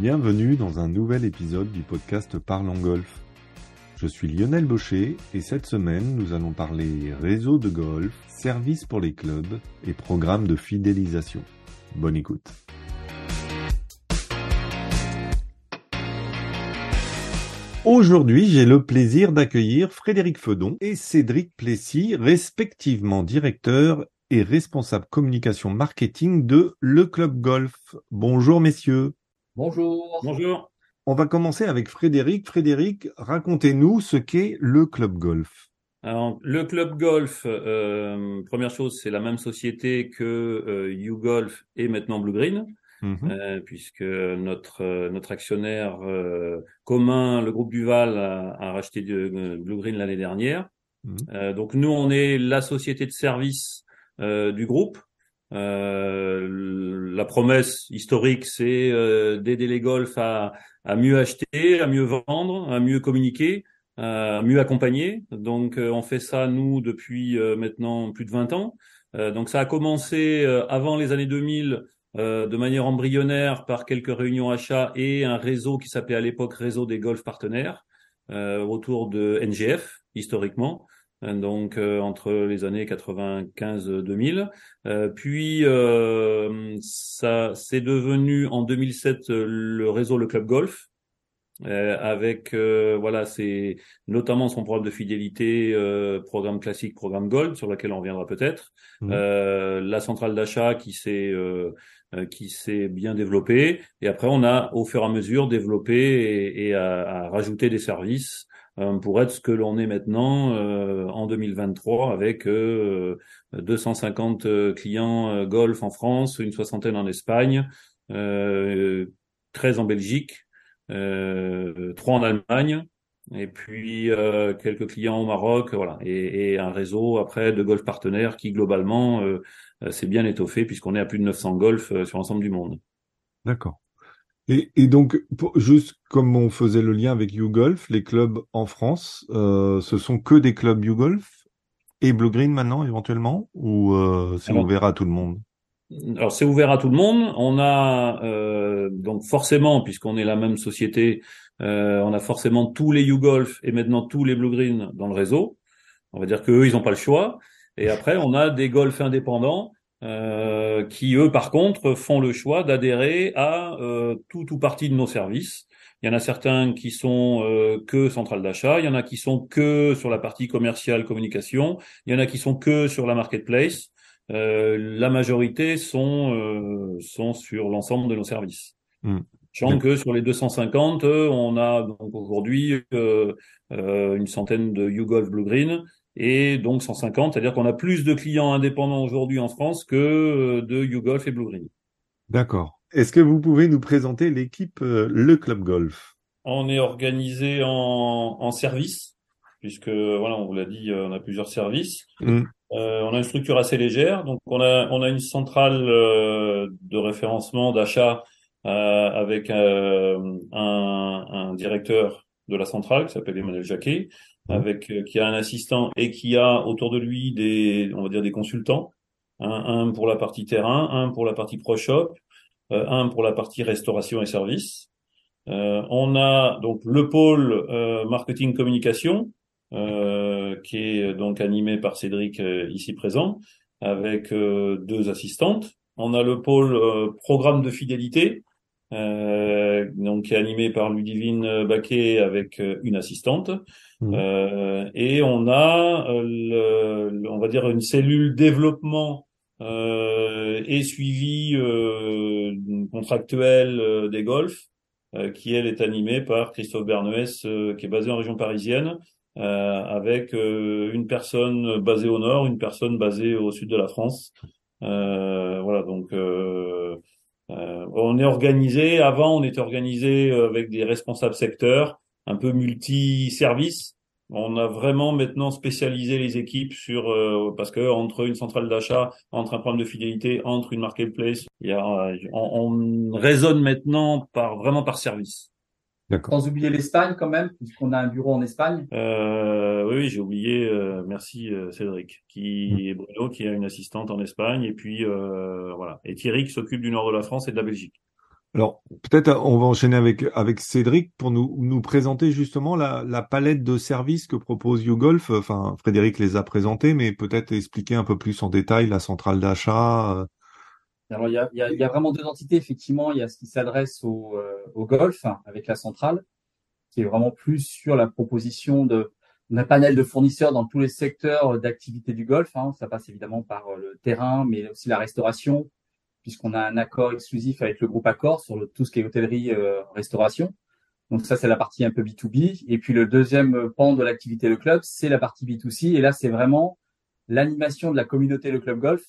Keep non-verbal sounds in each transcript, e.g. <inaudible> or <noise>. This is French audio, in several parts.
Bienvenue dans un nouvel épisode du podcast Parlons Golf. Je suis Lionel Baucher et cette semaine nous allons parler réseau de golf, services pour les clubs et programme de fidélisation. Bonne écoute. Aujourd'hui, j'ai le plaisir d'accueillir Frédéric Fedon et Cédric Plessis, respectivement directeur et responsable communication marketing de Le Club Golf. Bonjour messieurs. Bonjour. Bonjour. On va commencer avec Frédéric. Frédéric, racontez-nous ce qu'est le club golf. Alors, le club golf, euh, première chose, c'est la même société que euh, YouGolf et maintenant Blue Green, Mhm. euh, puisque notre euh, notre actionnaire euh, commun, le groupe Duval, a, a racheté de, euh, Blue Green l'année dernière. Mhm. Euh, donc nous, on est la société de service euh, du groupe. Euh, la promesse historique, c'est euh, d'aider les golfs à, à mieux acheter, à mieux vendre, à mieux communiquer, à mieux accompagner. Donc euh, on fait ça nous depuis euh, maintenant plus de 20 ans. Euh, donc ça a commencé avant les années 2000 euh, de manière embryonnaire par quelques réunions achats et un réseau qui s'appelait à l'époque Réseau des golfs partenaires autour de NGF historiquement. Euh, Donc euh, entre les années 95-2000, Euh, puis euh, ça c'est devenu en 2007 euh, le réseau le club golf, euh, avec euh, voilà c'est notamment son programme de fidélité, euh, programme classique, programme gold sur lequel on reviendra peut-être. Euh, la centrale d'achat qui s'est qui s'est bien développée. Et après on a au fur et à mesure développé et, et à, à rajouter des services pour être ce que l'on est maintenant euh, en 2023 avec euh, 250 euh, clients euh, golf en France, une soixantaine en Espagne, euh, 13 en Belgique, euh, 3 en Allemagne, et puis euh, quelques clients au Maroc, voilà, et, et un réseau après de golf partenaires qui globalement euh, euh, s'est bien étoffé puisqu'on est à plus de 900 golf euh, sur l'ensemble du monde. D'accord. Et, et donc, pour- juste comme on faisait le lien avec YouGolf, les clubs en France, euh, ce sont que des clubs YouGolf et Blue Green maintenant éventuellement, ou euh, c'est ouvert à tout le monde? Alors c'est ouvert à tout le monde. On a euh, donc forcément, puisqu'on est la même société, euh, on a forcément tous les YouGolf et maintenant tous les Blue Green dans le réseau. On va dire que eux, ils n'ont pas le choix. Et après, on a des golfs indépendants euh, qui, eux, par contre, font le choix d'adhérer à euh, tout ou partie de nos services. Il y en a certains qui sont euh, que centrale d'achat, il y en a qui sont que sur la partie commerciale communication, il y en a qui sont que sur la marketplace. Euh, la majorité sont euh, sont sur l'ensemble de nos services. Hmm. Sachant que sur les 250, euh, on a donc aujourd'hui euh, euh, une centaine de YouGolf Blue Green et donc 150, c'est-à-dire qu'on a plus de clients indépendants aujourd'hui en France que euh, de YouGolf et Blue Green. D'accord. Est-ce que vous pouvez nous présenter l'équipe euh, Le Club Golf? On est organisé en, en service, puisque voilà, on vous l'a dit, euh, on a plusieurs services. Mm. Euh, on a une structure assez légère, donc on a on a une centrale euh, de référencement d'achat avec un, un directeur de la centrale qui s'appelle Emmanuel Jacquet. Avec euh, qui a un assistant et qui a autour de lui des on va dire des consultants, un, un pour la partie terrain, un pour la partie pro shop, euh, un pour la partie restauration et services. Euh, on a donc le pôle euh, marketing communication euh, qui est donc animé par Cédric ici présent avec deux assistantes. On a le pôle programme de fidélité euh, donc qui est animé par Ludivine Baquet avec euh, une assistante. Mhm. Euh, et on a euh, le- le- on va dire une cellule développement euh, et suivi euh, contractuel des golfs euh, qui elle est animée par Christophe Bernouès, euh, qui est basé en région parisienne, euh, avec une personne basée au nord, une personne basée au sud de la France. Euh, voilà, donc euh, euh, on est organisé. Avant, on était organisé avec des responsables secteurs, un peu multi-services. On a vraiment maintenant spécialisé les équipes sur euh, parce que entre une centrale d'achat, entre un programme de fidélité, entre une marketplace, il y a, on, on raisonne maintenant par vraiment par service. D'accord. Sans oublier l'Espagne quand même, puisqu'on a un bureau en Espagne. Euh, oui, oui, j'ai oublié. euh, merci euh, Cédric, qui est Bruno, qui a une assistante en Espagne, et puis euh, voilà, et Thierry qui s'occupe du nord de la France et de la Belgique. Alors, peut-être on va enchaîner avec, avec Cédric pour nous, nous présenter justement la, la palette de services que propose YouGolf. Enfin, Frédéric les a présentés, mais peut-être expliquer un peu plus en détail la centrale d'achat. Alors, il y a, vraiment deux entités, effectivement. Il y a ce qui s'adresse au, au golf avec la centrale, qui est vraiment plus sur la proposition de, d'un panel de fournisseurs dans tous les secteurs d'activité du golf. Hein. Ça passe évidemment par le terrain, mais aussi la restauration, puisqu'on a un accord exclusif avec le groupe Accor sur tout ce qui est hôtellerie, euh, restauration. Donc ça, c'est la partie un peu B2B. Et puis le deuxième pan de l'activité Le Club, c'est la partie B2C. Et là, c'est vraiment l'animation de la communauté Le Club Golf.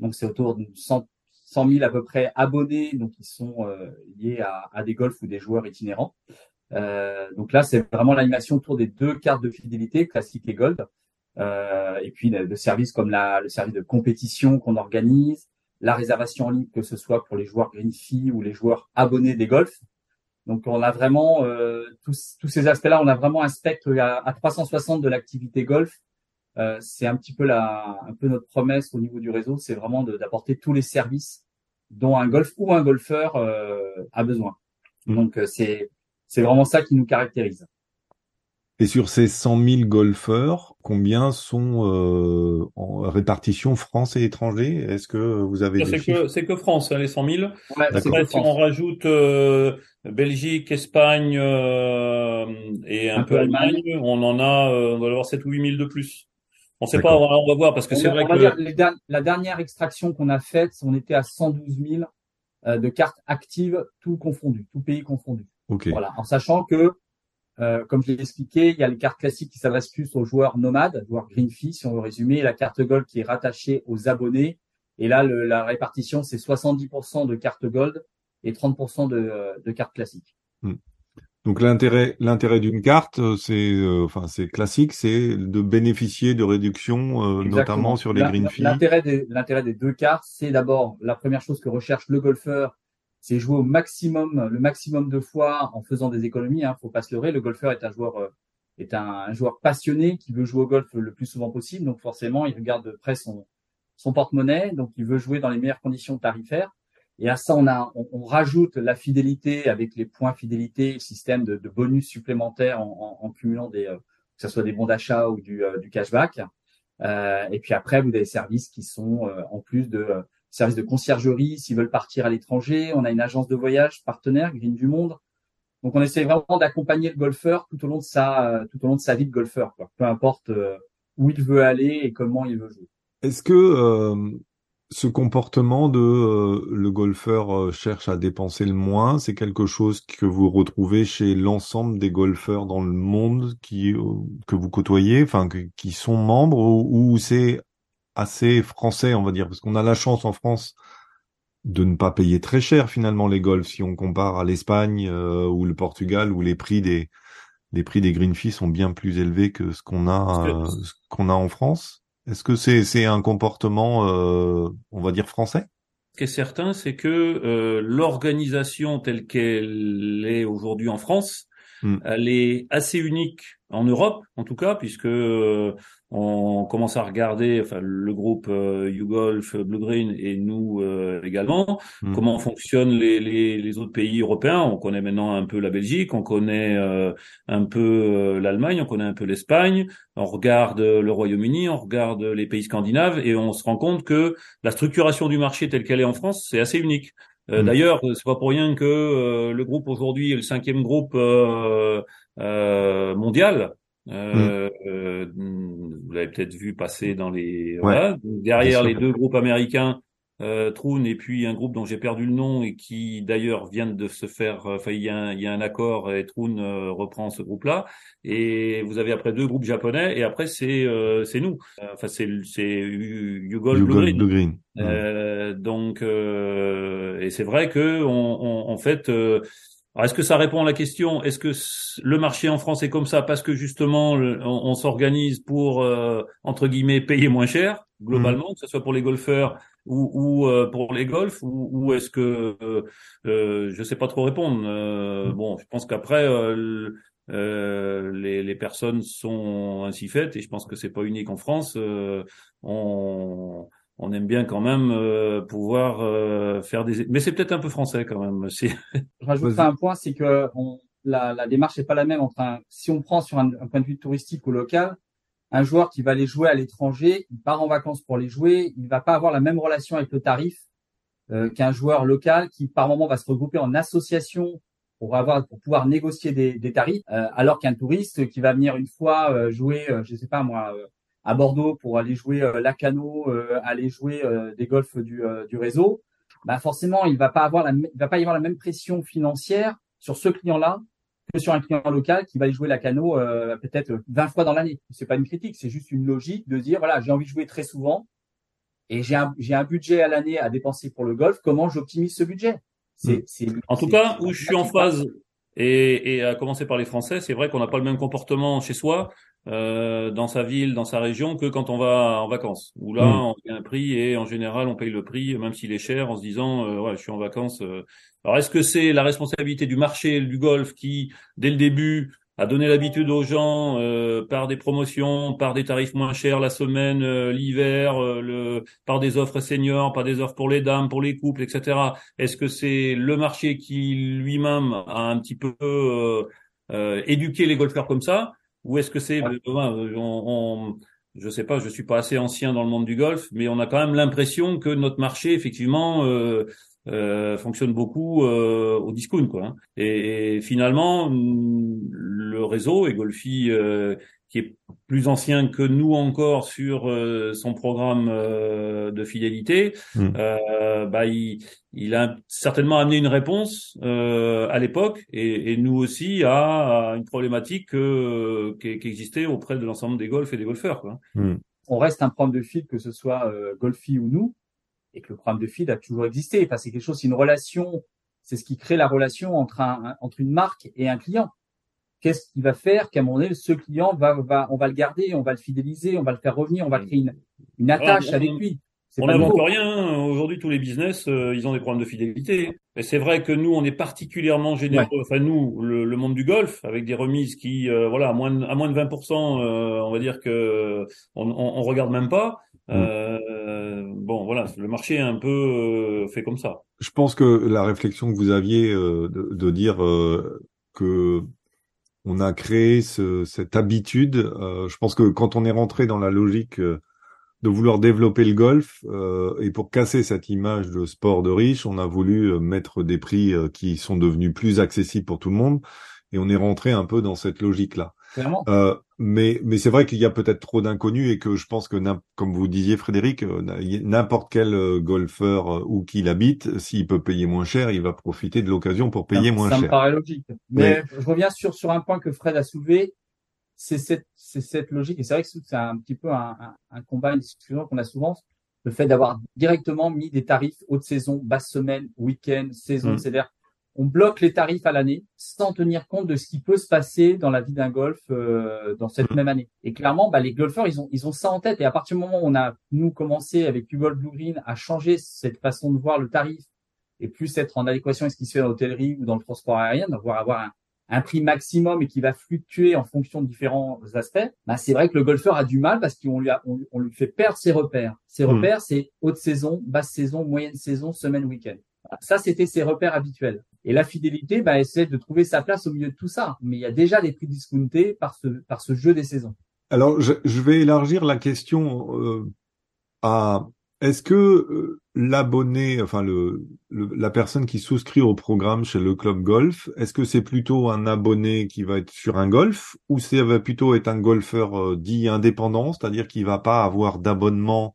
Donc c'est autour de 100, 100 000 à peu près abonnés, donc qui sont euh, liés à, à, des golfs ou des joueurs itinérants. Euh, donc là, c'est vraiment l'animation autour des deux cartes de fidélité, classique et gold. Euh, et puis de services comme la, le service de compétition qu'on organise, la réservation en ligne, que ce soit pour les joueurs green fee ou les joueurs abonnés des golfs. Donc on a vraiment euh, tous, tous ces aspects-là, on a vraiment un spectre à 360 de l'activité golf. Euh, c'est un petit peu la, un peu notre promesse au niveau du réseau, c'est vraiment d'apporter tous les services dont un golf ou un golfeur euh, a besoin. Mmh. Donc euh, c'est c'est vraiment ça qui nous caractérise. Et sur ces 100 000 golfeurs, combien sont euh, en répartition France et étranger Est-ce que vous avez des chiffres? C'est que France, hein, les 100 000. Ouais, si on rajoute euh, Belgique, Espagne euh, et un, peu Allemagne, on en a, euh, on va avoir 7 ou 8 000 de plus. On sait pas, on va, voir parce que c'est vrai que dire, la dernière extraction qu'on a faite, on était à 112 000 euh, de cartes actives, tout confondu, tout pays confondu. Voilà, en sachant que, euh, comme je l'ai expliqué, il y a les cartes classiques qui s'adressent plus aux joueurs nomades, joueurs green fee, si on veut résumer, et la carte gold qui est rattachée aux abonnés. Et là, le, la répartition, c'est 70% de cartes gold et 30% de, euh, de cartes classiques. Hmm. Donc l'intérêt, l'intérêt d'une carte, euh, c'est, euh, enfin c'est classique, c'est de bénéficier de réductions, euh, notamment sur les green fees. L'intérêt des, l'intérêt des deux cartes, c'est d'abord la première chose que recherche le golfeur c'est jouer au maximum, le maximum de fois en faisant des économies. Hein, faut pas se leurrer. Le golfeur est un joueur euh, est un, joueur passionné qui veut jouer au golf le plus souvent possible. Donc forcément, il regarde de près son son porte-monnaie. Donc il veut jouer dans les meilleures conditions tarifaires. Et à ça, on a on, rajoute la fidélité avec les points fidélité, le système de, de bonus supplémentaires en, en, en cumulant des euh, que ce soit des bons d'achat ou du, euh, du cashback. Euh, et puis après, vous avez des services qui sont en plus de service de conciergerie s'ils veulent partir à l'étranger. On a une agence de voyage partenaire, Green du Monde. Donc on essaie vraiment d'accompagner le golfeur tout au long de sa tout au long de sa vie de golfeur, quoi. peu importe euh, où il veut aller et comment il veut jouer. Est-ce que euh, ce comportement de euh, le golfeur cherche à dépenser le moins, c'est quelque chose que vous retrouvez chez l'ensemble des golfeurs dans le monde qui que vous côtoyez, enfin qui sont membres, ou, ou c'est assez français, on va dire, parce qu'on a la chance en France de ne pas payer très cher finalement les golfs si on compare à l'Espagne euh, ou le Portugal où les prix des les prix des green fees sont bien plus élevés que ce qu'on a euh, ce qu'on a en France. Est-ce que c'est c'est un comportement euh, on va dire français? Ce qui est certain, c'est que l'organisation telle qu'elle est aujourd'hui en France, hmm. elle est assez unique en Europe en tout cas puisque on commence à regarder, enfin le groupe euh, YouGolf, Blue Green et nous euh, également, hmm. comment fonctionnent les, les, les, autres pays européens? On connaît maintenant un peu la Belgique, on connaît euh, un peu euh, l'Allemagne, on connaît un peu l'Espagne, on regarde le Royaume-Uni, on regarde les pays scandinaves et on se rend compte que la structuration du marché telle qu'elle est en France, c'est assez unique. Hmm. D'ailleurs, c'est pas pour rien que le groupe aujourd'hui est le cinquième groupe mondial. Euh, mm. vous l'avez peut-être vu passer dans les voilà. derrière les deux groupes américains euh, Troon et puis un groupe dont j'ai perdu le nom et qui d'ailleurs vient de se faire enfin il y a un, il y a un accord et Troon euh, reprend ce groupe là et vous avez après deux groupes japonais et après c'est euh, c'est nous. Enfin c'est c'est Yugol Blue Green, Blue donc et c'est vrai que on, on en fait est-ce que ça répond à la question Est-ce que le marché en France est comme ça parce que justement on, s'organise pour euh, entre guillemets payer moins cher globalement, que ce soit pour les golfeurs ou, ou euh, pour les golfs, ou, ou est-ce que euh, euh, je sais pas trop répondre. Euh, bon, je pense qu'après les, les, personnes sont ainsi faites et je pense que c'est pas unique en France. on on aime bien quand même euh, pouvoir euh, faire des. Mais c'est peut-être un peu français quand même. Je rajouterai un point, c'est que on, la, la, démarche n'est pas la même entre un, si on prend sur un, point de vue touristique ou local, un joueur qui va aller jouer à l'étranger, il part en vacances pour les jouer, il va pas avoir la même relation avec le tarif euh, qu'un joueur local qui par moment va se regrouper en association pour avoir pour pouvoir négocier des, tarifs, alors qu'un touriste qui va venir une fois jouer, je sais pas moi à Bordeaux pour aller jouer euh, Lacano, euh, aller jouer euh, des golfs du, du réseau, bah forcément, il va pas avoir la, il va pas y avoir la même pression financière sur ce client-là que sur un client local qui va aller jouer Lacano euh, peut-être 20 fois dans l'année. C'est pas une critique, c'est juste une logique de dire voilà, j'ai envie de jouer très souvent et j'ai un, j'ai un budget à l'année à dépenser pour le golf. Comment j'optimise ce budget? C'est, c'est, en tout cas, où je suis en phase et, et à commencer par les Français, c'est vrai qu'on n'a pas le même comportement chez soi euh, dans sa ville, dans sa région, que quand on va en vacances. Où là, mm. on paye un prix et en général, on paye le prix, même s'il est cher, en se disant, euh, ouais, je suis en vacances. Euh. Alors, est-ce que c'est la responsabilité du marché du golf qui, dès le début, a donné l'habitude aux gens euh, par des promotions, par des tarifs moins chers la semaine, l'hiver, le, par des offres seniors, par des offres pour les dames, pour les couples, etc. Est-ce que c'est le marché qui lui-même a un petit peu éduqué les golfeurs comme ça ou est-ce que c'est, euh, on, on, je sais pas, je suis pas assez ancien dans le monde du golf, mais on a quand même l'impression que notre marché, effectivement, euh, euh, fonctionne beaucoup euh, au discount, quoi. Hein. Et, et, finalement, le réseau et Golfi euh, qui est plus ancien que nous encore sur euh, son programme euh, de fidélité, hmm. euh, bah, il, il, a certainement amené une réponse à l'époque et, et, nous aussi à, une problématique qui, existait auprès de l'ensemble des golfs et des golfeurs. Quoi. Hmm. On reste un programme de feed, que ce soit Golfi ou nous, et que le programme de feed a toujours existé. Enfin, c'est quelque chose, c'est une relation, c'est ce qui crée la relation entre, un, entre une marque et un client qu'est-ce qu'il va faire qu'à un moment donné, ce client va, va, on va le garder, on va le fidéliser, on va le faire revenir, on va créer une, une attache avec lui. On n'invente rien. Hein. Aujourd'hui, tous les business, euh, ils ont des problèmes de fidélité. Et c'est vrai que nous, on est particulièrement généreux. Enfin, nous, le, monde du golf, avec des remises qui, euh, voilà, à moins de, à moins de 20%, euh, on va dire que on, on, regarde même pas. Mm. bon, voilà, le marché est un peu fait comme ça. Je pense que la réflexion que vous aviez de, de, dire que on a créé ce, cette habitude. Euh, je pense que quand on est rentré dans la logique euh, de vouloir développer le golf euh, et pour casser cette image de sport de riche, on a voulu mettre des prix qui sont devenus plus accessibles pour tout le monde et on est rentré un peu dans cette logique-là. Euh, mais mais c'est vrai qu'il y a peut-être trop d'inconnus et que je pense que comme vous disiez Frédéric, euh, n'importe quel euh, golfeur où qu'il habite, s'il peut payer moins cher, il va profiter de l'occasion pour payer moins cher. Ça me paraît logique. Mais je reviens sur sur un point que Fred a soulevé, c'est cette c'est cette logique et c'est vrai que c'est un petit peu un, un, combat, une discussion qu'on a souvent, le fait d'avoir directement mis des tarifs haute saison, basse semaine, week-end, saison, mmh. c'est-à-dire on bloque les tarifs à l'année sans tenir compte de ce qui peut se passer dans la vie d'un golf euh, dans cette mm. même année. Et clairement, bah, les golfeurs, ils ont, ils ont ça en tête. Et à partir du moment où on a, nous, commencé avec Golf Blue Green à changer cette façon de voir le tarif et plus être en adéquation avec ce qui se fait dans l'hôtellerie ou dans le transport aérien, d'avoir avoir un, prix maximum et qui va fluctuer en fonction de différents aspects, bah, c'est vrai que le golfeur a du mal parce qu'on lui, a, on, lui fait perdre ses repères. Ses mm. repères, c'est haute saison, basse saison, moyenne saison, semaine, week-end. Ça, c'était ses repères habituels. Et la fidélité, bah, essaie de trouver sa place au milieu de tout ça. Mais il y a déjà des prix discountés par ce, par ce jeu des saisons. Alors, je, vais élargir la question euh, à est-ce que euh, l'abonné, enfin le, la personne qui souscrit au programme chez le club golf, est-ce que c'est plutôt un abonné qui va être sur un golf ou ça va plutôt être un golfeur euh, dit indépendant, c'est-à-dire qu'il va pas avoir d'abonnement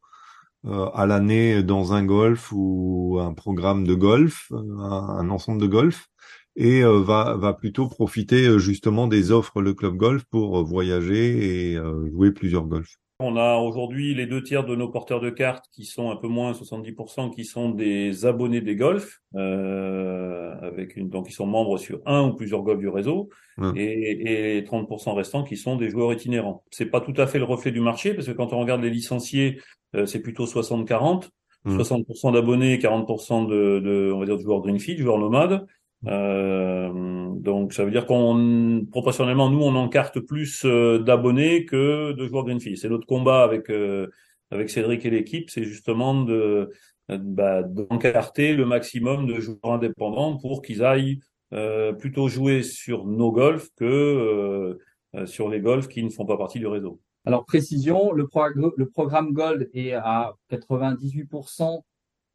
à l'année dans un golf ou un programme de golf, euh, un, ensemble de golf, et euh, va, va plutôt profiter justement des offres le club golf pour voyager et jouer plusieurs golfs. On a aujourd'hui les deux tiers de nos porteurs de cartes qui sont un peu moins 70% qui sont des abonnés des golfs, euh, avec une, donc ils sont membres sur un ou plusieurs golfs du réseau, et, et 30% restants qui sont des joueurs itinérants. C'est pas tout à fait le reflet du marché parce que quand on regarde les licenciés, euh, c'est plutôt 60-40. 60% mmh. d'abonnés, 40% de, de, on va dire, de joueurs greenfield, joueurs nomades. Euh, donc ça veut dire qu'on proportionnellement nous on encarte plus euh, d'abonnés que de joueurs greenfield. C'est notre combat avec avec Cédric et l'équipe, c'est justement de bah, d'encarter le maximum de joueurs indépendants pour qu'ils aillent euh, plutôt jouer sur nos golfs que euh, euh, sur les golfs qui ne font pas partie du réseau. Alors précision, le programme Gold est à 98%,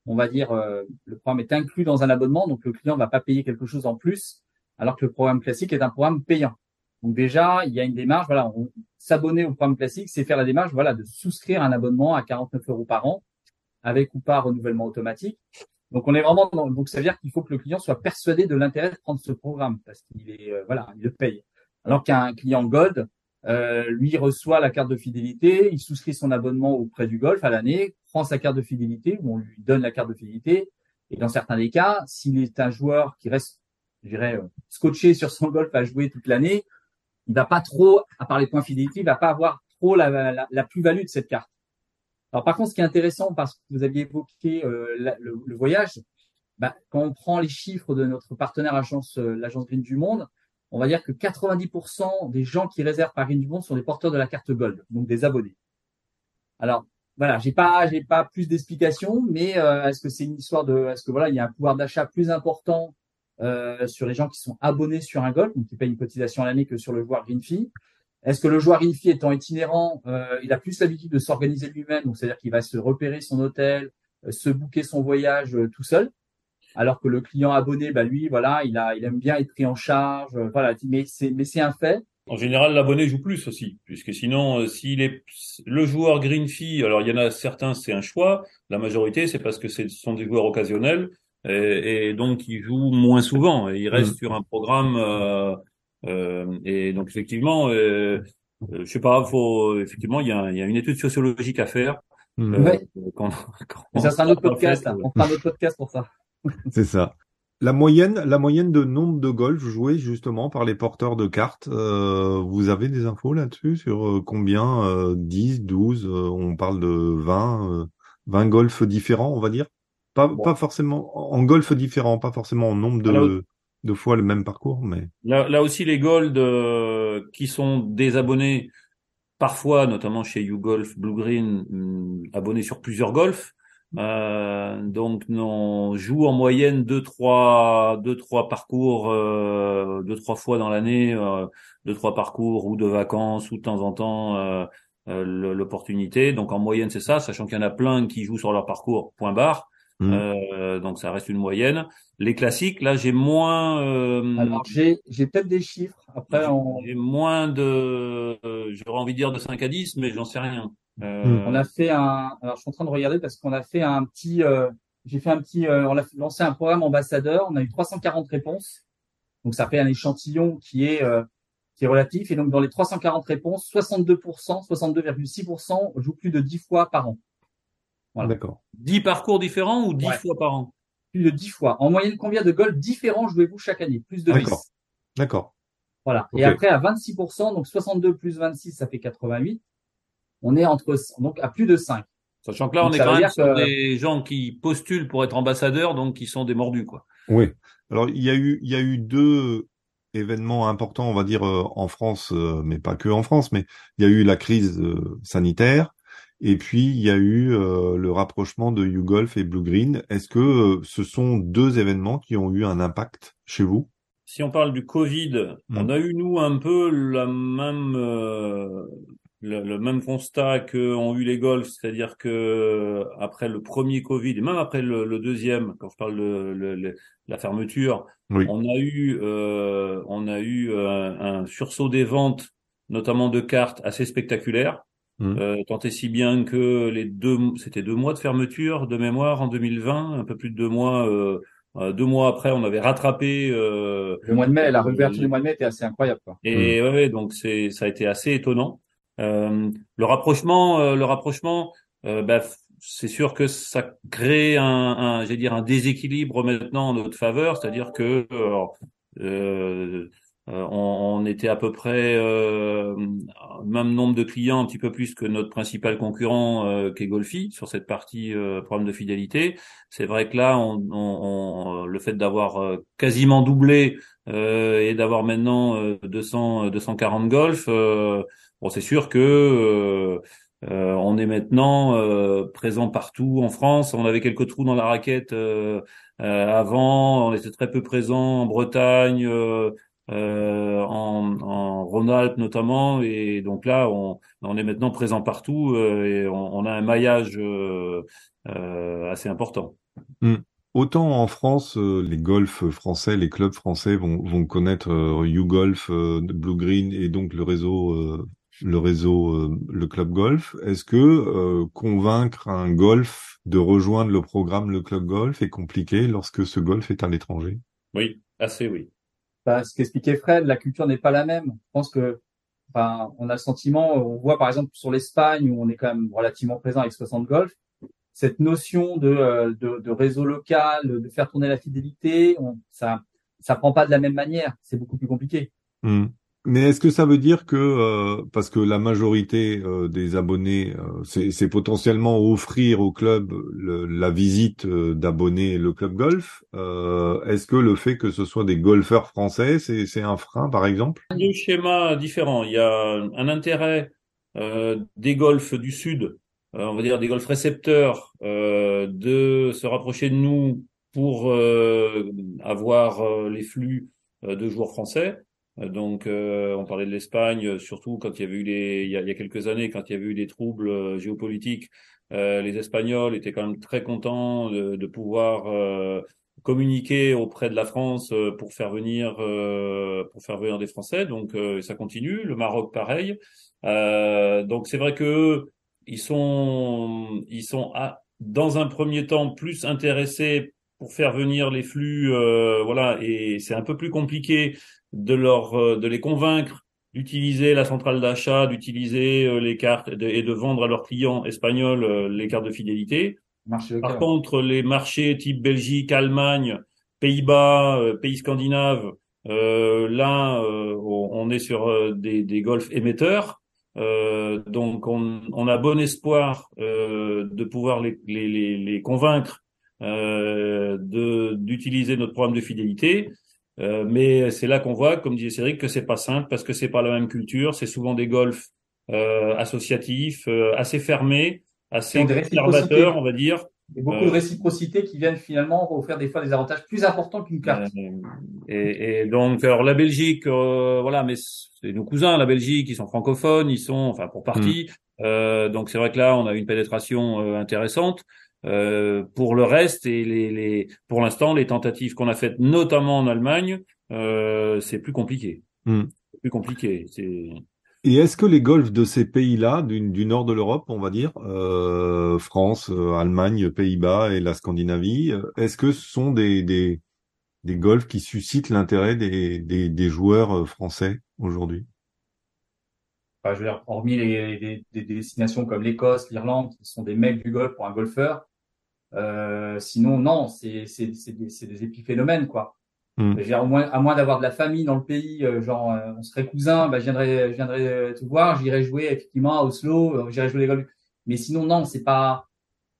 on va dire, le programme est inclus dans un abonnement, donc le client ne va pas payer quelque chose en plus, alors que le programme classique est un programme payant. Donc déjà, il y a une démarche, voilà, s'abonner au programme classique, c'est faire la démarche, voilà, de souscrire un abonnement à 49 euros par an, avec ou pas renouvellement automatique. Donc on est vraiment dans, donc ça veut dire qu'il faut que le client soit persuadé de l'intérêt de prendre ce programme parce qu'il est euh, voilà, il le paye. Alors qu'un client Gold, euh, lui reçoit la carte de fidélité, il souscrit son abonnement auprès du golf à l'année, prend sa carte de fidélité ou on lui donne la carte de fidélité. Et dans certains des cas, s'il est un joueur qui reste, je dirais, euh, scotché sur son golf à jouer toute l'année, il va pas trop, à part les points fidélité, il va pas avoir trop la, la, la plus-value de cette carte. Alors par contre, ce qui est intéressant, parce que vous aviez évoqué euh, le, voyage, bah, quand on prend les chiffres de notre partenaire agence, euh, l'agence Green du Monde, on va dire que 90% des gens qui réservent par Green du Monde sont des porteurs de la carte Gold, donc des abonnés. Alors voilà, j'ai pas, j'ai pas plus d'explications, mais euh, est-ce que c'est une histoire de, est-ce que voilà, il y a un pouvoir d'achat plus important sur les gens qui sont abonnés sur un Gold, donc qui payent une cotisation à l'année que sur le joueur Green Fee? Est-ce que le joueur INFI étant itinérant, euh, il a plus l'habitude de s'organiser lui-même, donc c'est-à-dire qu'il va se repérer son hôtel, euh, se booker son voyage euh, tout seul, alors que le client abonné, bah lui, voilà, il a, il aime bien être pris en charge, voilà, mais c'est, mais c'est un fait. En général, l'abonné joue plus aussi, puisque sinon, s'il est le joueur green fee, alors il y en a certains, c'est un choix, la majorité, c'est parce que ce sont des joueurs occasionnels et, donc ils jouent moins souvent et ils restent mmh. sur un programme. Euh, et donc effectivement, euh, euh, je sais pas, faut effectivement il y a, y a une étude sociologique à faire. Mmh. Ouais. Quand, <laughs> ça sera notre podcast. Hein. On fera notre podcast pour ça. <laughs> C'est ça. La moyenne, la moyenne de nombre de golf joués justement par les porteurs de cartes, euh, vous avez des infos là-dessus sur combien euh, 10, 12, on parle de 20, 20 golfs différents, on va dire? Pas, pas forcément en golf différents, pas forcément en nombre de, deux fois le même parcours. Mais là, là aussi, les Gold euh, qui sont des abonnés, parfois, notamment chez YouGolf, Blue Green, hum, abonnés sur plusieurs golfs. Euh, donc, on joue en moyenne deux trois deux trois parcours euh, deux trois fois dans l'année, euh, deux trois parcours ou de vacances ou de temps en temps euh, l'opportunité. Donc en moyenne c'est ça, sachant qu'il y en a plein qui jouent sur leur parcours point barre. Mmh. Euh, donc ça reste une moyenne. Les classiques, là, j'ai moins. Euh, Alors j'ai j'ai peut-être des chiffres. Après, on... j'ai moins de. Euh, J'aurais envie de dire de 5 à 10, mais j'en sais rien. Euh... On a fait un. Alors je suis en train de regarder parce qu'on a fait un petit. Euh, j'ai fait un petit. on a lancé un programme ambassadeur. On a eu 340 réponses. Donc ça fait un échantillon qui est qui est relatif. Et donc dans les 340 réponses, 62%, 62,6% jouent plus de 10 fois par an. Voilà. D'accord. 10 parcours différents ou 10 fois par an? Plus de 10 fois. En moyenne, combien de golf différents jouez-vous chaque année? Plus de 10. D'accord. D'accord. Voilà. Et après, à 26%, donc 62 plus 26, ça fait 88. On est entre, donc à plus de 5. Sachant que là, on est quand même sur des gens qui postulent pour être ambassadeurs, donc qui sont des mordus, quoi. Oui. Alors, il y a eu, il y a eu deux événements importants, on va dire, euh, en France, euh, mais pas que en France, mais il y a eu la crise euh, sanitaire et puis, il y a eu euh, le rapprochement de YouGolf et Blue Green. Est-ce que euh, ce sont deux événements qui ont eu un impact chez vous? Si on parle du Covid, on hmm. a eu, nous, un peu la même, euh, le, même constat qu'ont eu les golfs, c'est-à-dire que après le premier Covid, et même après le, deuxième, quand je parle de la fermeture, on a eu, on a eu un sursaut des ventes, notamment de cartes, assez spectaculaire. Mmh. Euh, tant et si bien que les deux, c'était deux mois de fermeture de mémoire en 2020, un peu plus de deux mois. Euh, euh, deux mois après, on avait rattrapé. Euh, le mois de mai, la réouverture du mois de mai était assez incroyable. Quoi. Et mmh. ouais, donc c'est, ça a été assez étonnant. Euh, le rapprochement, le rapprochement, bah, c'est sûr que ça crée un, un j'ai dire un déséquilibre maintenant en notre faveur, c'est-à-dire que euh, euh, on, on, était à peu près euh, même nombre de clients, un petit peu plus que notre principal concurrent euh, qui est Golfi sur cette partie euh, programme de fidélité. C'est vrai que là, on, on, le fait d'avoir euh, quasiment doublé et d'avoir maintenant 200 240 golf, bon, c'est sûr que on est maintenant présent partout en France. On avait quelques trous dans la raquette avant. On était très peu présent en Bretagne, euh, en, en Rhône-Alpes notamment, et donc là, on, on est maintenant présent partout euh, et on, on, a un maillage euh, euh assez important. Hmm. Autant en France, les golfs français, les clubs français vont, vont connaître YouGolf, Blue Green et donc le réseau, le réseau, le club golf. Est-ce que convaincre un golf de rejoindre le programme le club golf est compliqué lorsque ce golf est à l'étranger Oui, assez oui bah, ce qu'expliquait Fred, la culture n'est pas la même. Je pense que, enfin, on a le sentiment, on voit par exemple sur l'Espagne où on est quand même relativement présent avec 60 Golf, cette notion de, euh, de, de, réseau local, de faire tourner la fidélité, on, ça, ça prend pas de la même manière. C'est beaucoup plus compliqué. Mmh. Mais est-ce que ça veut dire que euh, parce que la majorité euh, des abonnés, euh, c'est potentiellement offrir au club la visite d'abonnés le club golf. est-ce que le fait que ce soit des golfeurs français, c'est un frein par exemple? Deux schémas différents. Il y a un intérêt des golfs du sud, on va dire des golfs récepteurs, de se rapprocher de nous pour avoir les flux de joueurs français. Euh, donc, euh, on parlait de l'Espagne, euh, surtout quand il y avait eu les, il y a, il y a quelques années, quand il y avait eu des troubles géopolitiques, les Espagnols étaient quand même très contents de, de pouvoir communiquer auprès de la France pour faire venir, pour faire venir des Français. Donc, ça continue. Le Maroc, pareil. donc, c'est vrai que ils sont, ils sont à, dans un premier temps plus intéressés pour faire venir les flux, voilà, et c'est un peu plus compliqué de leur euh, de les convaincre d'utiliser la centrale d'achat, d'utiliser euh, les cartes et de vendre à leurs clients espagnols euh, les cartes de fidélité. Par contre, les marchés type Belgique, Allemagne, Pays-Bas, pays scandinaves, euh, là, on est sur des, des golfs émetteurs. donc, on, on, a bon espoir de pouvoir les, les, les convaincre d'utiliser notre programme de fidélité. Euh, mais c'est là qu'on voit, comme disait Cédric, que c'est pas simple parce que c'est pas la même culture. C'est souvent des golfs euh, associatifs, euh, assez fermés, assez conservateurs, on va dire. Et beaucoup de réciprocité qui viennent finalement offrir des fois des avantages plus importants qu'une carte. Et, et, donc, alors la Belgique, voilà, mais c'est nos cousins, la Belgique, ils sont francophones, ils sont, enfin pour partie. Mm. donc c'est vrai que là, on a une pénétration intéressante. Euh, pour le reste et les, les pour l'instant les tentatives qu'on a faites notamment en Allemagne, euh, c'est plus compliqué. Hmm. Plus compliqué. Et est-ce que les golfs de ces pays-là, du, du, nord de l'Europe, on va dire, euh, France, euh, Allemagne, Pays-Bas et la Scandinavie, euh, est-ce que ce sont des, des, des golfs qui suscitent l'intérêt des, des, des, joueurs français aujourd'hui? Enfin, je veux dire, Hormis les, des destinations comme l'Écosse, l'Irlande, qui sont des mecs du golf pour un golfeur, euh, sinon, non, c'est c'est des, des épiphénomènes, quoi. Mm. à moins, à moins d'avoir de la famille dans le pays, euh, genre euh, on serait cousins, bah, je viendrais, je viendrais te voir, j'irais jouer effectivement à Oslo, j'irais jouer les golf. Mais sinon, non, c'est pas,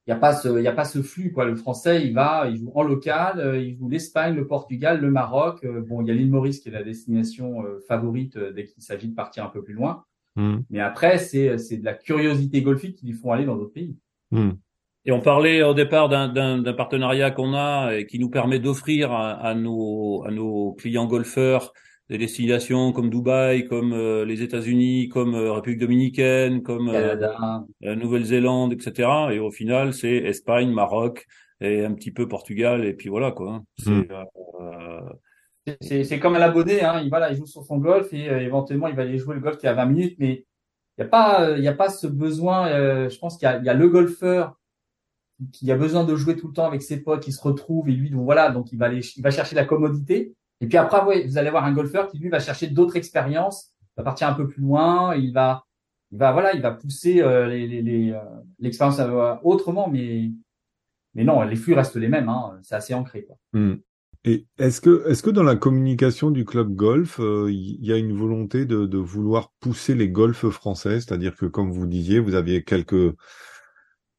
il y a pas ce, y a pas ce flux, quoi. Le français, il va, il joue en local, il joue l'Espagne, le Portugal, le Maroc. bon, il y a l'île Maurice qui est la destination favorite dès qu'il s'agit de partir un peu plus loin. Mm. Mais après, c'est c'est de la curiosité golfique qui lui font aller dans d'autres pays. Mm. Et on parlait au départ d'un partenariat qu'on a et qui nous permet d'offrir à, nos, à nos clients golfeurs des destinations comme Dubaï, comme euh, les États-Unis, comme euh, République dominicaine, comme euh, Nouvelle-Zélande, etc. Et au final, c'est Espagne, Maroc et un petit peu Portugal et puis voilà quoi. C'est comme un abonné, hein. il va là, il joue sur son golf et éventuellement il va aller jouer le golf qui est à 20 minutes, mais il n'y a pas, il y a pas ce besoin. je pense qu'il y, y a, le golfeur qui a besoin de jouer tout le temps avec ses potes, qui se retrouve et lui, voilà, donc il va aller, il va chercher la commodité. Et puis après, vous allez voir un golfeur qui lui va chercher d'autres expériences, va partir un peu plus loin, il va, il va voilà, il va pousser euh, les, les, euh, l'expérience euh, autrement, mais mais non, les flux restent les mêmes, hein, c'est assez ancré. Quoi. Hmm. Et est-ce que, est-ce que dans la communication du club golf, il y a une volonté de, de vouloir pousser les golfs français, c'est-à-dire que comme vous disiez, vous aviez quelques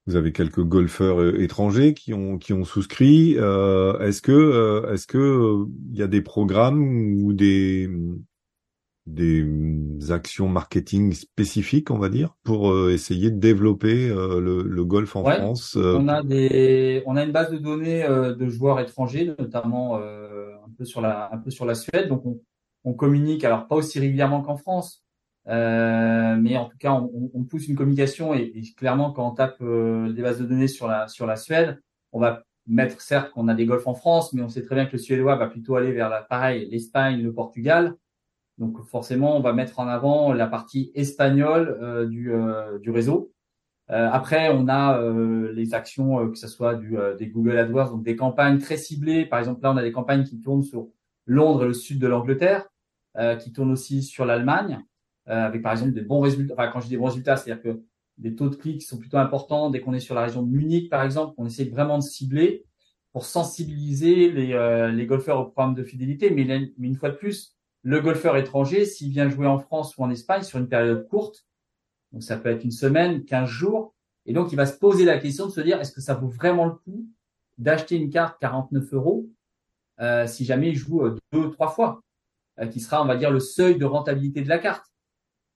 vous avez quelques golfeurs euh, étrangers qui ont qui ont souscrit. Euh, est-ce que euh, est-ce que il y a des programmes ou des des actions marketing spécifiques, on va dire, pour euh, essayer de développer euh, le, le, golf en France euh, On a des, on a une base de données de joueurs étrangers, notamment un peu sur la, un peu sur la Suède. Donc on, on communique, alors pas aussi régulièrement qu'en France, mais en tout cas on, on, pousse une communication et, et, clairement quand on tape des bases de données sur la sur la Suède, on va mettre certes qu'on a des golfs en France, mais on sait très bien que le suédois va plutôt aller vers la pareil l'Espagne, le Portugal. Donc forcément, on va mettre en avant la partie espagnole euh, du, euh, du réseau. Euh, après, on a les actions, que ce soit du, des Google AdWords, donc des campagnes très ciblées. Par exemple, là, on a des campagnes qui tournent sur Londres et le sud de l'Angleterre, qui tournent aussi sur l'Allemagne, avec par exemple des bons résultats. Enfin, quand je dis des bons résultats, c'est-à-dire que des taux de clics sont plutôt importants. Dès qu'on est sur la région de Munich, par exemple, on essaie vraiment de cibler pour sensibiliser les, les golfeurs au programme de fidélité. Mais, une fois de plus, le golfeur étranger, s'il vient jouer en France ou en Espagne sur une période courte, donc ça peut être une semaine, 15 jours, et donc il va se poser la question de se dire est-ce que ça vaut vraiment le coup d'acheter une carte 49 euros euh, si jamais il joue euh, deux, trois fois, euh, qui sera, on va dire, le seuil de rentabilité de la carte?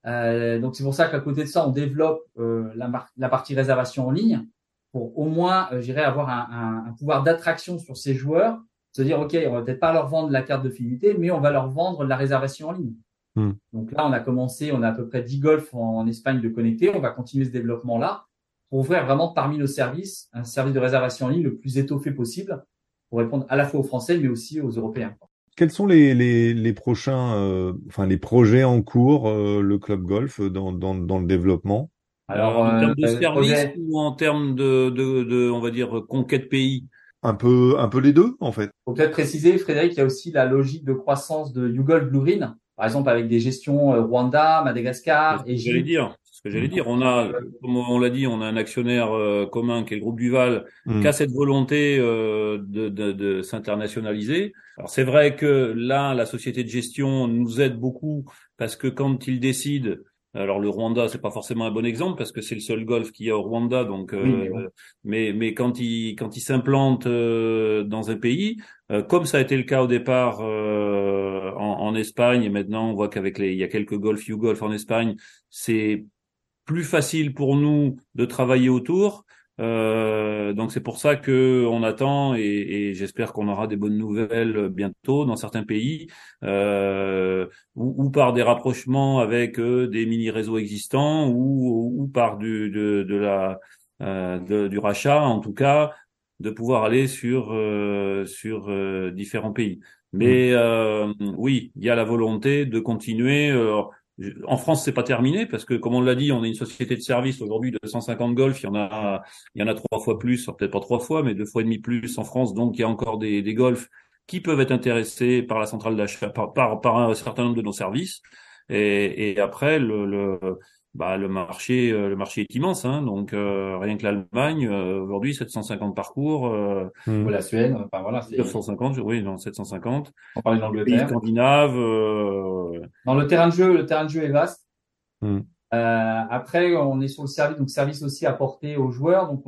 Euh, donc c'est pour ça qu'à côté de ça, on développe euh, la, la, partie réservation en ligne pour au moins, j'irais avoir un, un, un pouvoir d'attraction sur ces joueurs se dire, OK, on va peut-être pas leur vendre la carte de fidélité, mais on va leur vendre la réservation en ligne. Hmm. Donc là, on a commencé, on a à peu près 10 golfs en, Espagne de connectés. On va continuer ce développement-là pour ouvrir vraiment parmi nos services un service de réservation en ligne le plus étoffé possible pour répondre à la fois aux Français, mais aussi aux Européens. Quels sont les, les, les prochains, euh, enfin les projets en cours, euh, le club golf dans, dans, dans le développement? Alors, en termes de euh, service ou en termes de, de, de, on va dire, conquête pays? Un peu, un peu les deux, en fait. Faut peut-être préciser, Frédéric, il y a aussi la logique de croissance de Google Blue Green, par exemple avec des gestions euh, Rwanda, Madagascar et J'allais dire, ce que j'allais dire. On a, comme on l'a dit, on a un actionnaire euh, commun qui est le groupe Duval, mm. qui a cette volonté euh, de, de, de s'internationaliser. Alors c'est vrai que là, la société de gestion nous aide beaucoup parce que quand il décide alors le Rwanda, c'est pas forcément un bon exemple parce que c'est le seul golf qu'il y a au Rwanda. Donc, euh, mais, mais quand il quand il s'implante euh, dans un pays, euh, comme ça a été le cas au départ en, en, Espagne et maintenant on voit qu'avec les il y a quelques golf golf en Espagne, c'est plus facile pour nous de travailler autour. Euh, donc c'est pour ça que on attend et, et j'espère qu'on aura des bonnes nouvelles bientôt dans certains pays euh, ou, ou, par des rapprochements avec euh, des mini réseaux existants ou, ou par du de, de la euh, de, du rachat en tout cas de pouvoir aller sur euh, sur différents pays. Mais mmh. oui, il y a la volonté de continuer. En France, c'est pas terminé parce que, comme on l'a dit, on est une société de service aujourd'hui de 150 golf. Il y en a, il y en a trois fois plus, peut-être pas trois fois, mais deux fois et demi plus en France. Donc, il y a encore des, des golfs qui peuvent être intéressés par la centrale d'achat, par, par, un certain nombre de nos services. Et, et après, le, le, bah, le marché, euh, le marché est immense. Hein, donc euh, rien que l'Allemagne euh, aujourd'hui 750 parcours. Euh, mmh. La Suède, enfin voilà. 950, oui, non 750. On parle d'Angleterre. Scandinave. Dans le terrain de jeu, le terrain de jeu est vaste. Mmh. après, on est sur le service, donc service aussi apporté aux joueurs. Donc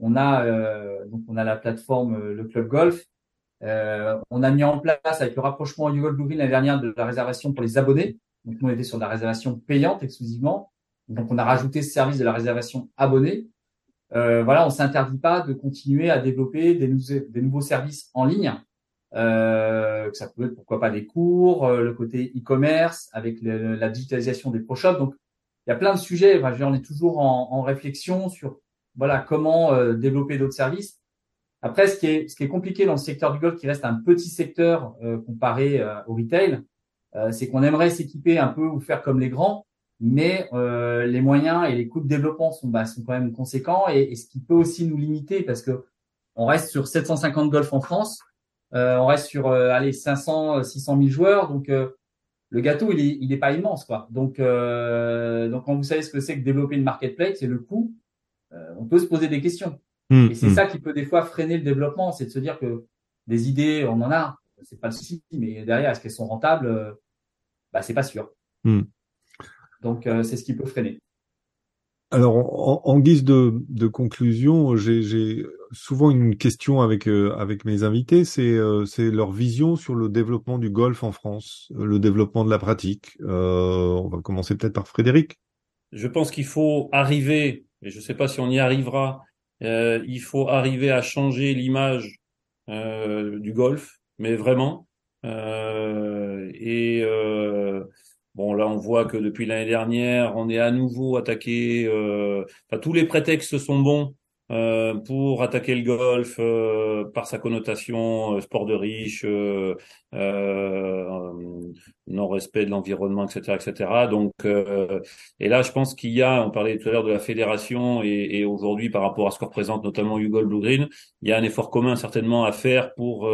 on a donc on a la plateforme le club golf. on a mis en place avec le rapprochement YouGolf Blue l'année dernière de la réservation pour les abonnés. Donc, nous, on était sur la réservation payante exclusivement. Donc, on a rajouté ce service de la réservation abonnée. Euh, voilà, on s'interdit pas de continuer à développer des, nouveaux services en ligne. Euh, ça peut être pourquoi pas des cours, euh, le côté e-commerce avec la digitalisation des pro. Donc, il y a plein de sujets. Enfin, on est toujours en, réflexion sur voilà comment euh, développer d'autres services. Après, ce qui est ce qui est compliqué dans le secteur du golf, qui reste un petit secteur euh, comparé au retail, c'est qu'on aimerait s'équiper un peu ou faire comme les grands, mais euh, les moyens et les coûts de développement sont, bah, sont quand même conséquents et, ce qui peut aussi nous limiter parce que on reste sur 750 golf en France, euh, on reste sur allez 500 600 000 joueurs donc le gâteau il est il est pas immense quoi donc donc quand vous savez ce que c'est que développer une marketplace c'est le coût on peut se poser des questions mmh, et c'est mmh. ça qui peut des fois freiner le développement c'est de se dire que des idées on en a c'est pas le souci, mais derrière, est-ce qu'elles sont rentables euh, Bah, c'est pas sûr. Hmm. Donc, euh, c'est ce qui peut freiner. Alors, en, guise de, conclusion, j'ai souvent une question avec avec mes invités, c'est c'est leur vision sur le développement du golf en France, le développement de la pratique. on va commencer peut-être par Frédéric. Je pense qu'il faut arriver, et je ne sais pas si on y arrivera, il faut arriver à changer l'image du golf, mais vraiment. et Bon, là, on voit que depuis l'année dernière, on est à nouveau attaqué. Euh, enfin, tous les prétextes sont bons euh, pour attaquer le golf euh, par sa connotation sport de riche, non-respect de l'environnement, etc., etc. Donc, et là, je pense qu'il y a, on parlait tout à l'heure de la fédération et, et aujourd'hui par rapport à ce que représente notamment Hugo Blue Green, il y a un effort commun certainement à faire pour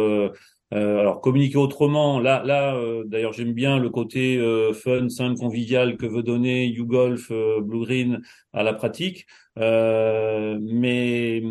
euh, alors communiquer autrement, là, là, euh, d'ailleurs j'aime bien le côté euh, fun, simple, convivial que veut donner YouGolf, Blue Green à la pratique, mais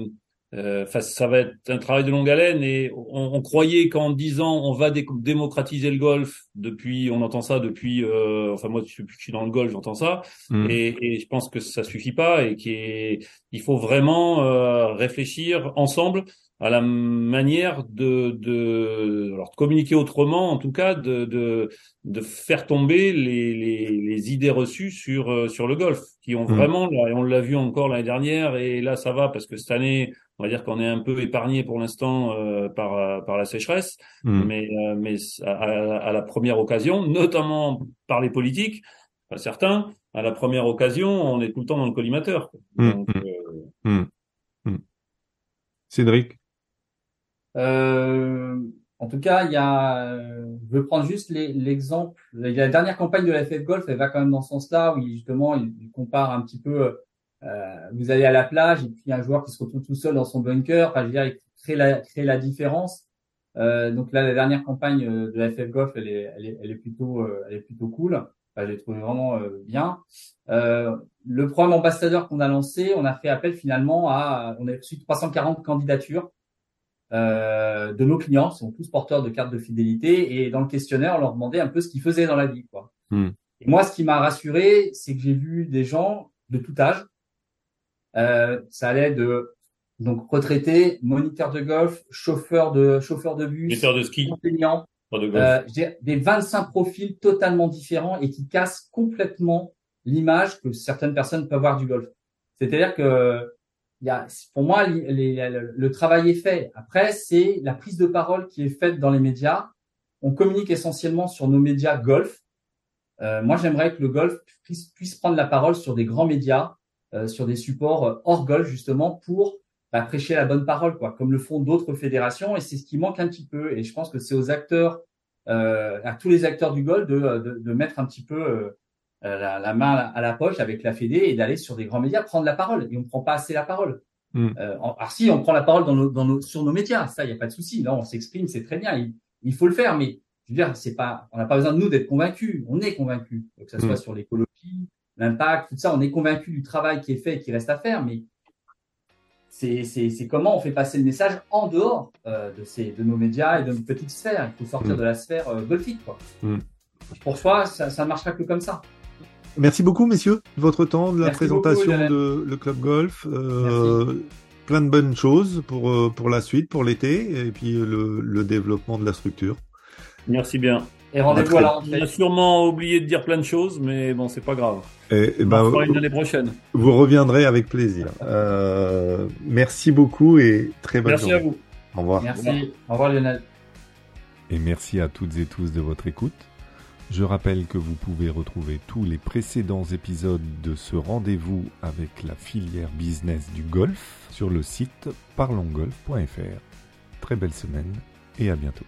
ça va être un travail de longue haleine et on, croyait qu'en disant on va démocratiser le golf depuis, on entend ça depuis, enfin moi depuis que je suis dans le golf j'entends ça mmh. et, et, je pense que ça suffit pas et qu'il faut vraiment réfléchir ensemble à la manière de, de, alors de communiquer autrement, en tout cas de, de, de faire tomber les, les, les, idées reçues sur, euh, sur le golf, qui ont mmh. vraiment, et on l'a vu encore l'année dernière, et là ça va parce que cette année, on va dire qu'on est un peu épargné pour l'instant euh, par, par la sécheresse, mmh. mais, euh, mais à, à, la première occasion, notamment par les politiques, certains, à la première occasion, on est tout le temps dans le collimateur. Mmh, Donc, Cédric? Euh, en tout cas, il y a, je veux prendre juste l'exemple. la dernière campagne de la FF Golf, elle va quand même dans ce sens-là, où justement, il, compare un petit peu. Euh, vous allez à la plage et puis un joueur qui se retrouve tout seul dans son bunker. Enfin, je veux dire, il crée la, crée la différence. Euh, donc là, la dernière campagne euh, de la FF Golf, elle est, elle est, elle est plutôt, euh, elle est plutôt cool. Enfin, je l'ai trouvé vraiment euh, bien. le programme ambassadeur qu'on a lancé, on a fait appel finalement à, on a reçu 340 candidatures euh, de nos clients, sont tous porteurs de cartes de fidélité, et dans le questionnaire, on leur demandait un peu ce qu'ils faisaient dans la vie. Quoi. Hmm. Et moi, ce qui m'a rassuré, c'est que j'ai vu des gens de tout âge. Euh, ça allait de donc retraités, moniteur de golf, chauffeur de chauffeur de bus, de ski, enseignant, euh, des 25 profils totalement différents et qui cassent complètement l'image que certaines personnes peuvent avoir du golf. C'est-à-dire que pour moi, le travail est fait. Après, c'est la prise de parole qui est faite dans les médias. On communique essentiellement sur nos médias golf. Euh, moi, j'aimerais que le golf puisse, prendre la parole sur des grands médias, euh, sur des supports euh, hors golf justement pour bah, prêcher la bonne parole, quoi, comme le font d'autres fédérations. Et c'est ce qui manque un petit peu. Et je pense que c'est aux acteurs, à tous les acteurs du golf, de, de mettre un petit peu euh, la, main à la poche avec la Fédé et d'aller sur des grands médias prendre la parole. Et on ne prend pas assez la parole. Mm. Euh, alors si, on prend la parole dans nos, dans nos, sur nos médias, ça, il n'y a pas de souci. Là, on s'exprime, c'est très bien. Il, faut le faire, mais je veux dire, c'est pas, on n'a pas besoin de nous d'être convaincus. On est convaincus, que ce soit mm. sur l'écologie, l'impact, tout ça. On est convaincus du travail qui est fait et qui reste à faire, mais c'est comment on fait passer le message en dehors euh, de, ces, de nos médias et de nos petites sphères. Il faut sortir mm. de la sphère euh, golfique. Quoi. Pour soi, ça ne marchera que comme ça. Merci beaucoup, messieurs, de votre temps, de la présentation de le club golf. Euh, plein de bonnes choses pour, euh, pour la suite, pour l'été, et puis le, le, développement de la structure. Merci bien. Et rendez-vous à la rentrée. On a sûrement oublié de dire plein de choses, mais bon, c'est pas grave. Et, et ben, on fera une année prochaine. Vous reviendrez avec plaisir. Euh, merci beaucoup et très bonne merci journée. Merci à vous. Au revoir. Merci. Au revoir Lionel. Et merci à toutes et tous de votre écoute. Je rappelle que vous pouvez retrouver tous les précédents épisodes de ce rendez-vous avec la filière business du golf sur le site parlongolf.fr. Très belle semaine et à bientôt.